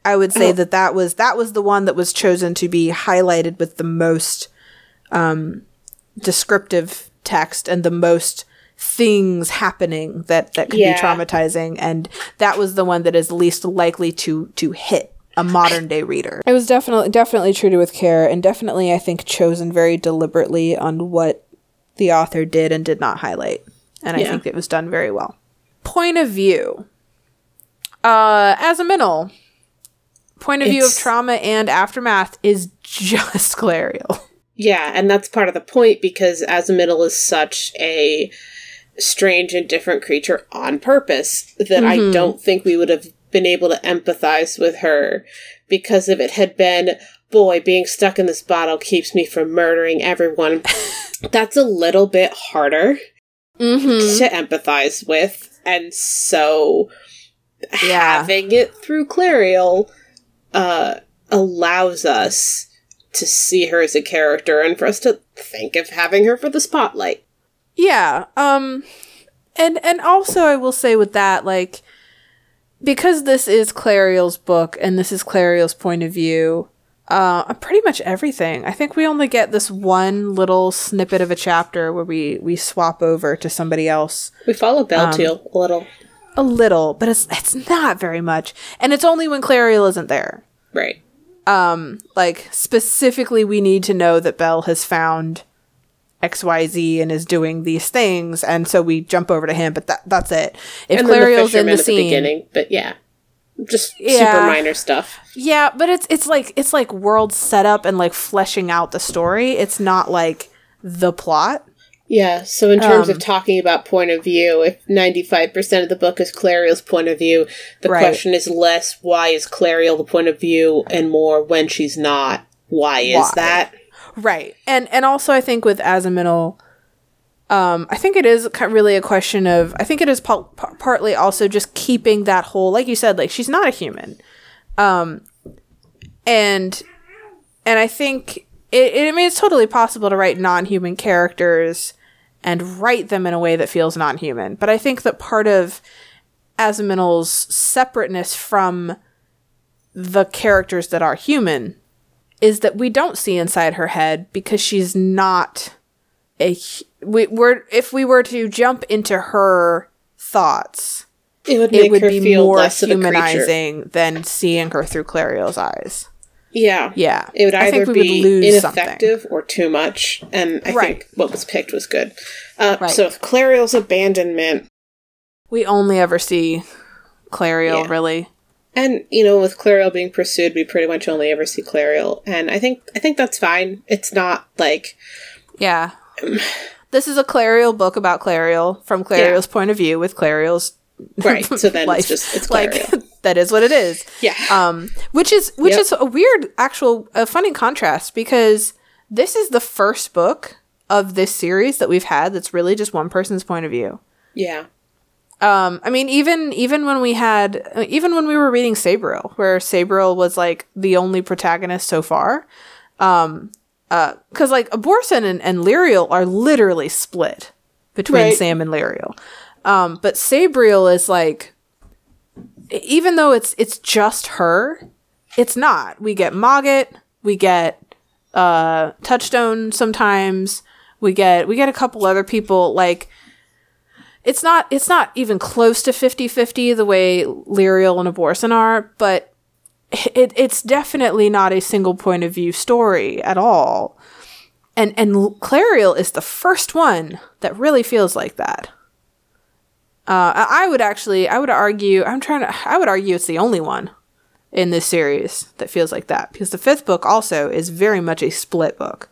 i would say Oh. that that was that was the one that was chosen to be highlighted with the most um descriptive text and the most things happening that that could Yeah. be traumatizing. And that was the one that is least likely to to hit a modern day reader. It was definitely definitely treated with care and definitely i think chosen very deliberately on what the author did and did not highlight. And i think it was done very well. Point of view. Uh, Aziminal, point of view of trauma and aftermath is just Clariel. Yeah, and that's part of the point because Aziminal is such a strange and different creature on purpose that I Mhm. don't think we would have been able to empathize with her because if it had been, boy, being stuck in this bottle keeps me from murdering everyone, that's a little bit harder Mm-hmm. to empathize with. And so Yeah. having it through Clariel uh, allows us to see her as a character and for us to think of having her for the spotlight. Yeah. Um, And and also I will say with that, like because this is Clariel's book and this is Clariel's point of view, uh, pretty much everything. I think we only get this one little snippet of a chapter where we we swap over to somebody else. We follow Belatiel um, a little, a little, but it's it's not very much, and it's only when Clariel isn't there. Right. Um, like specifically, we need to know that Bel has found XYZ and is doing these things, and so we jump over to him, but that that's it. If Clariel's in the scene, the beginning, but yeah just yeah. super minor stuff. Yeah, but it's it's like it's like world setup and like fleshing out the story. It's not like the plot. Yeah, so in terms um, of talking about point of view, if 95% of the book is Clariel's point of view, the right. question is less why is Clariel the point of view and more when she's not, why is why? that? Right. And and also I think with Aziminal um, I think it is really a question of, I think it is partly also just keeping that whole, like you said, like she's not a human. Um, and, and I think it, it, I mean, it's totally possible to write non human characters and write them in a way that feels non human. But I think that part of Aziminal's separateness from the characters that are human is that we don't see inside her head because she's not a we were if we were to jump into her thoughts, it would, it would be more humanizing than seeing her through Clariel's eyes. Yeah, yeah. It would either be would ineffective something. or too much, and I right. think what was picked was good. Uh, right. So, Clariel's abandonment, we only ever see Clariel, yeah. really. And you know, with Clariel being pursued, we pretty much only ever see Clariel, and I think I think that's fine. It's not like, yeah, this is a Clariel book about Clariel from Clariel's yeah. point of view with Clariel's right. So then life. it's just it's Clariel. like that is what it is. Yeah. Um, which is which yep. is a weird, actual, a funny contrast because this is the first book of this series that we've had that's really just one person's point of view. Yeah. Um, I mean, even even when we had, even when we were reading Sabriel, where Sabriel was like the only protagonist so far, um, because uh, like Abhorsen and, and Lirael are literally split between right. Sam and Lirael. Um, but Sabriel is like, even though it's it's just her, it's not. We get Mogget, we get uh, Touchstone sometimes, we get we get a couple other people like. It's not it's not even close to 50-50 the way Lirael and Abhorsen are, but it, it's definitely not a single point of view story at all. And and Clariel is the first one that really feels like that. Uh, I would actually, I would argue, I'm trying to, I would argue it's the only one in this series that feels like that because the fifth book also is very much a split book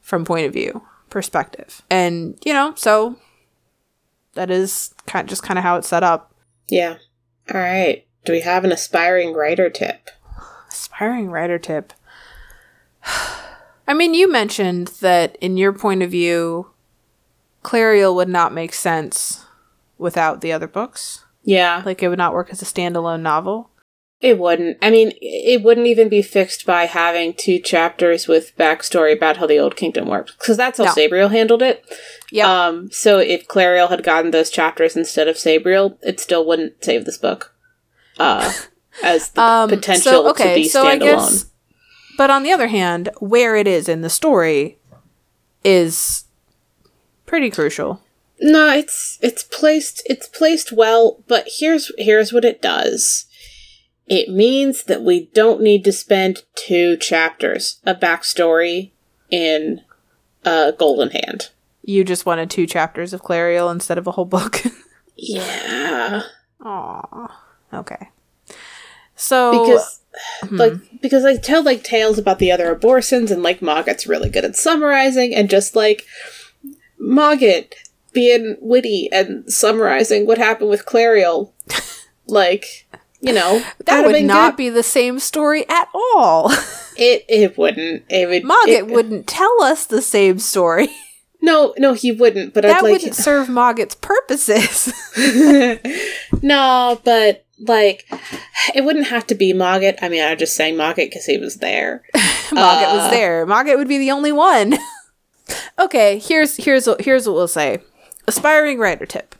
from point of view perspective, and you know, so that is kind of just kind of how it's set up. Yeah. All right. Do we have an aspiring writer tip? Aspiring writer tip. I mean, you mentioned that in your point of view, Clariel would not make sense without the other books. Yeah. Like it would not work as a standalone novel. It wouldn't. I mean, it wouldn't even be fixed by having two chapters with backstory about how the Old Kingdom worked, because that's how no. Sabriel handled it. Yeah. Um. So if Clariel had gotten those chapters instead of Sabriel, it still wouldn't save this book uh, as the um, potential so, okay, to be so standalone. Guess, but on the other hand, where it is in the story is pretty crucial. No, it's it's placed it's placed well, but here's here's what it does. It means that we don't need to spend two chapters of backstory in uh, Goldenhand. You just wanted two chapters of Clariel instead of a whole book. yeah. Aww. Okay. So because hmm. like because I tell like tales about the other Abhorsens and like Mogget's really good at summarizing and just like Mogget being witty and summarizing what happened with Clariel like you know that would not good. be the same story at all. it it wouldn't. It would. Mogget it, wouldn't tell us the same story. No, no, he wouldn't. But that I'd wouldn't serve Mogget's purposes. no, but like it wouldn't have to be Mogget. I mean, I'm just saying Mogget because he was there. Mogget uh, was there. Mogget would be the only one. okay, here's here's here's what we'll say. Aspiring writer tip.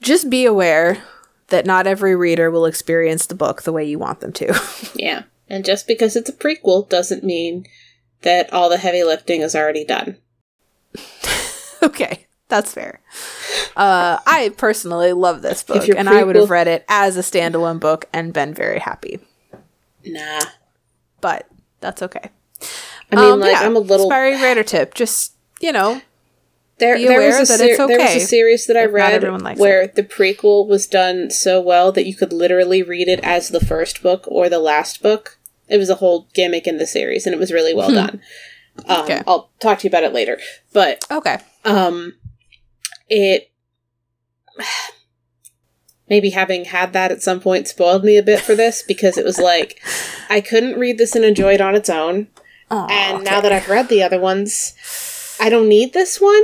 just be aware that not every reader will experience the book the way you want them to. Yeah. And just because it's a prequel doesn't mean that all the heavy lifting is already done. okay, that's fair. Uh, I personally love this book, and I would have read it as a standalone book and been very happy. Nah. But that's okay. I mean, Um, like, yeah, I'm a little. inspiring writer tip. Just you know, There, be there aware was a that it's ser- there was a series that I read where the prequel was done so well that you could literally read it as the first book or the last book. It was a whole gimmick in the series, and it was really well done. Um, Okay. I'll talk to you about it later, but okay. um, it maybe having had that at some point spoiled me a bit for this because it was like I couldn't read this and enjoy it on its own, Aw, and now that I've read the other ones, I don't need this one.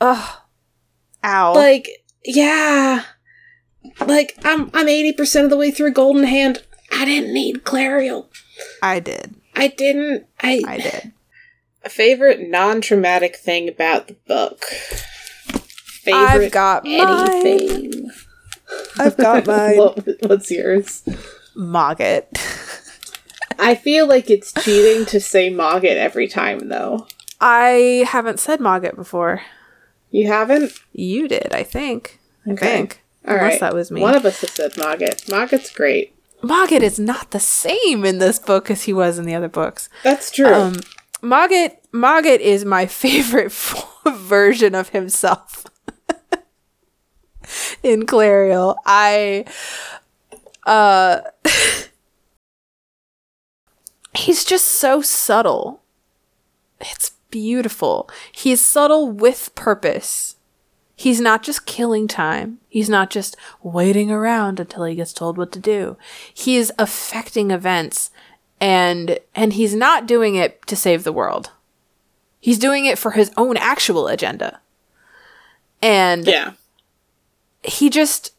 Ugh. Ow. like yeah like i'm i'm 80% of the way through Goldenhand i didn't need clariel I did. i didn't i, I did. a favorite non-traumatic thing about the book favorite I've got mine. anything I've got mine. what, what's yours Mogget. i feel like it's cheating to say mogget every time though I haven't said Mogget before. You haven't You did, I think. I think. all Unless right that was me. one of us has said mogget mogget's great Mogget is not the same in this book as he was in the other books. that's true Um, Mogget, Mogget is my favorite version of himself in Clariel. I, uh, he's just so subtle. It's beautiful. He's subtle with purpose. He's not just killing time. He's not just waiting around until he gets told what to do. He is affecting events and and he's not doing it to save the world. He's doing it for his own actual agenda. And yeah he just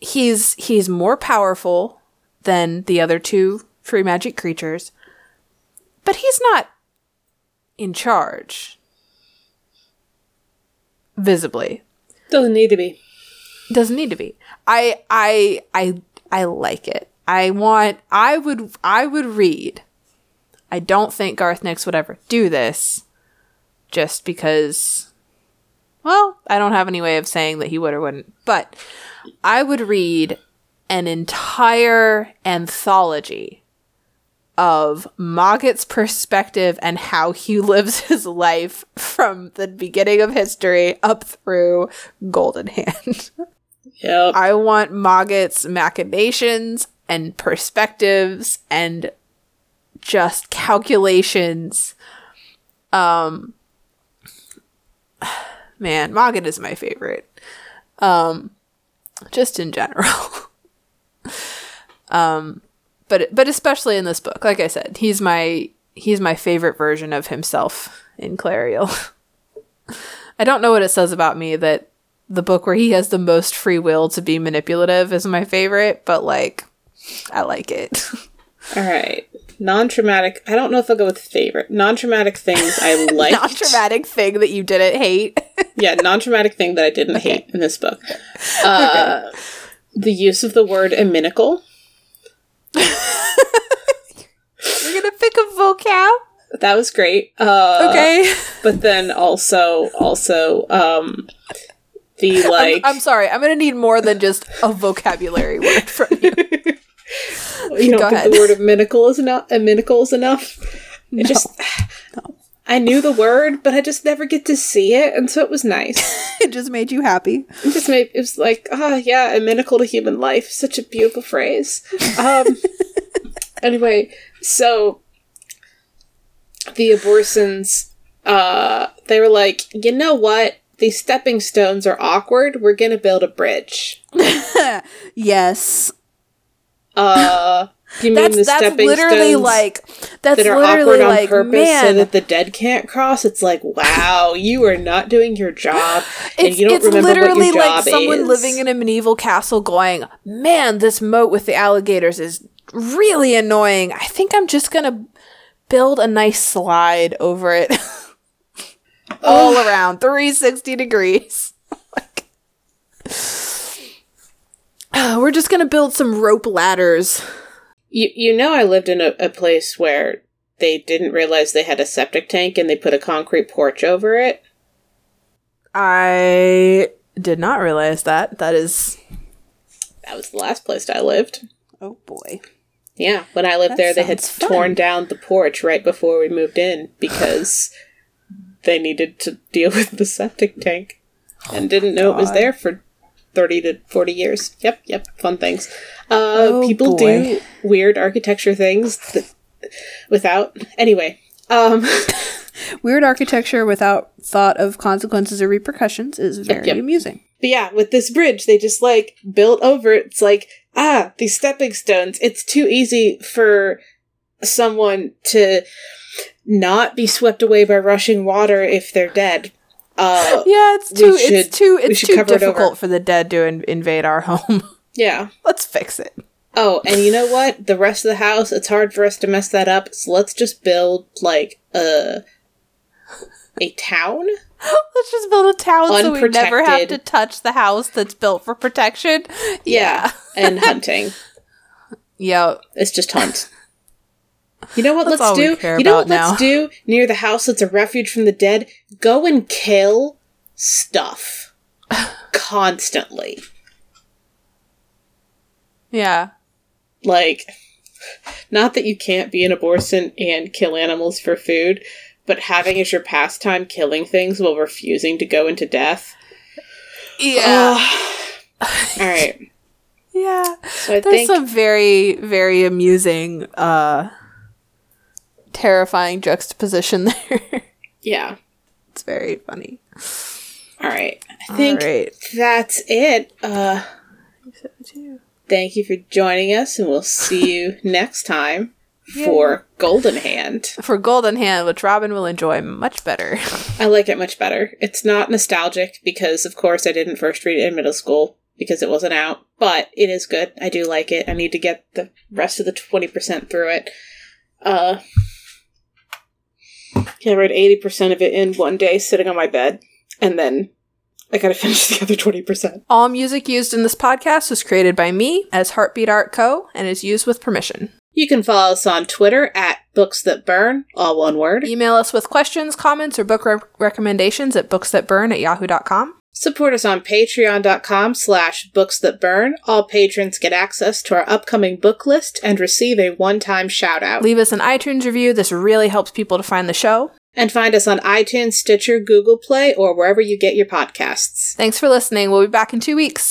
he's he's more powerful than the other two free magic creatures. But he's not in charge visibly. doesn't need to be Doesn't need to be. I I I I like it. I want I would I would read. I don't think Garth Nix would ever do this just because well, I don't have any way of saying that he would or wouldn't. But I would read an entire anthology of Mogget's perspective and how he lives his life from the beginning of history up through Goldenhand. yep I want Mogget's machinations and perspectives and just calculations. Um man, Mogget is my favorite. Um just in general. um but but especially in this book. Like I said, he's my he's my favorite version of himself in Clariel. I don't know what it says about me that the book where he has the most free will to be manipulative is my favorite, but like I like it. All right. Non traumatic. I don't know if I'll go with favorite. Non traumatic things I liked. non traumatic thing that you didn't hate. Yeah, non traumatic thing that I didn't hate in this book. Uh, The use of the word inimical. You're gonna pick a vocab? That was great. Uh, Okay. But then also, also, um, the I'm, like. I'm sorry, I'm gonna need more than just a vocabulary word from you. you don't go think ahead. the word inimical is enough? Inimical is enough? It just. I knew the word, but I just never get to see it, and so it was nice. it just made you happy. It just made it was like, ah, yeah, inimical to human life. Such a beautiful phrase. Um, anyway, so the Abhorsens, uh, they were like, you know what? These stepping stones are awkward. We're gonna build a bridge. Yes. Uh, you mean That's the that's stepping literally stones like that's that are literally awkward on like purpose man. so that the dead can't cross? It's like, wow, you are not doing your job, and it's, you don't it's remember literally what your like job someone is. living in a medieval castle going, Man, this moat with the alligators is really annoying. I think I'm just gonna build a nice slide over it oh. all around 360 degrees. We're just gonna build some rope ladders. You you know I lived in a, a place where they didn't realize they had a septic tank and they put a concrete porch over it. I did not realize that. That is. That was the last place I lived. Oh boy. Yeah, when I lived That there, they had fun. torn down the porch right before we moved in because they needed to deal with the septic tank and didn't know it was there for 30 to 40 years. Yep, yep, fun things. Uh, Oh, people boy. do weird architecture things that, without. Anyway, um, Weird architecture without thought of consequences or repercussions is very yep. amusing. But yeah, with this bridge, they just like built over it. It's like, ah, these stepping stones. It's too easy for someone to not be swept away by rushing water if they're dead. Uh, Yeah, it's too should- it's too it's too cover it difficult for the dead to in- invade our home. yeah. Let's fix it. Oh, and you know what? The rest of the house, it's hard for us to mess that up. So let's just build like a a town. Let's just build a town so we never have to touch the house that's built for protection. Yeah. and hunting. Yeah. It's just hunt. You know what That's let's do? care You know what about let's do near the house that's a refuge from the dead? Go and kill stuff constantly. Yeah. Like not that you can't be an Abhorsen and kill animals for food, but having as your pastime killing things while refusing to go into death. Yeah. All right. yeah. So I There's think some very, very amusing, uh terrifying juxtaposition there. yeah. it's very funny. All right. I think All right. that's it. Uh Thank you for joining us, and we'll see you next time for Golden Hand. For Goldenhand, which Robin will enjoy much better. I like it much better. It's not nostalgic because, of course, I didn't first read it in middle school because it wasn't out, but it is good. I do like it. I need to get the rest of the 20% through it. Uh, I read 80% of it in one day sitting on my bed, and then I gotta finish the other 20%. All music used in this podcast was created by me as Heartbeat Art Co. and is used with permission. You can follow us on Twitter at Books That Burn, all one word. Email us with questions, comments, or book re- recommendations at booksthatburn at yahoo.com. Support us on patreon.com slash books that burn. All patrons get access to our upcoming book list and receive a one-time shout out. Leave us an iTunes review. This really helps people to find the show. And find us on iTunes, Stitcher, Google Play, or wherever you get your podcasts. Thanks for listening. We'll be back in two weeks.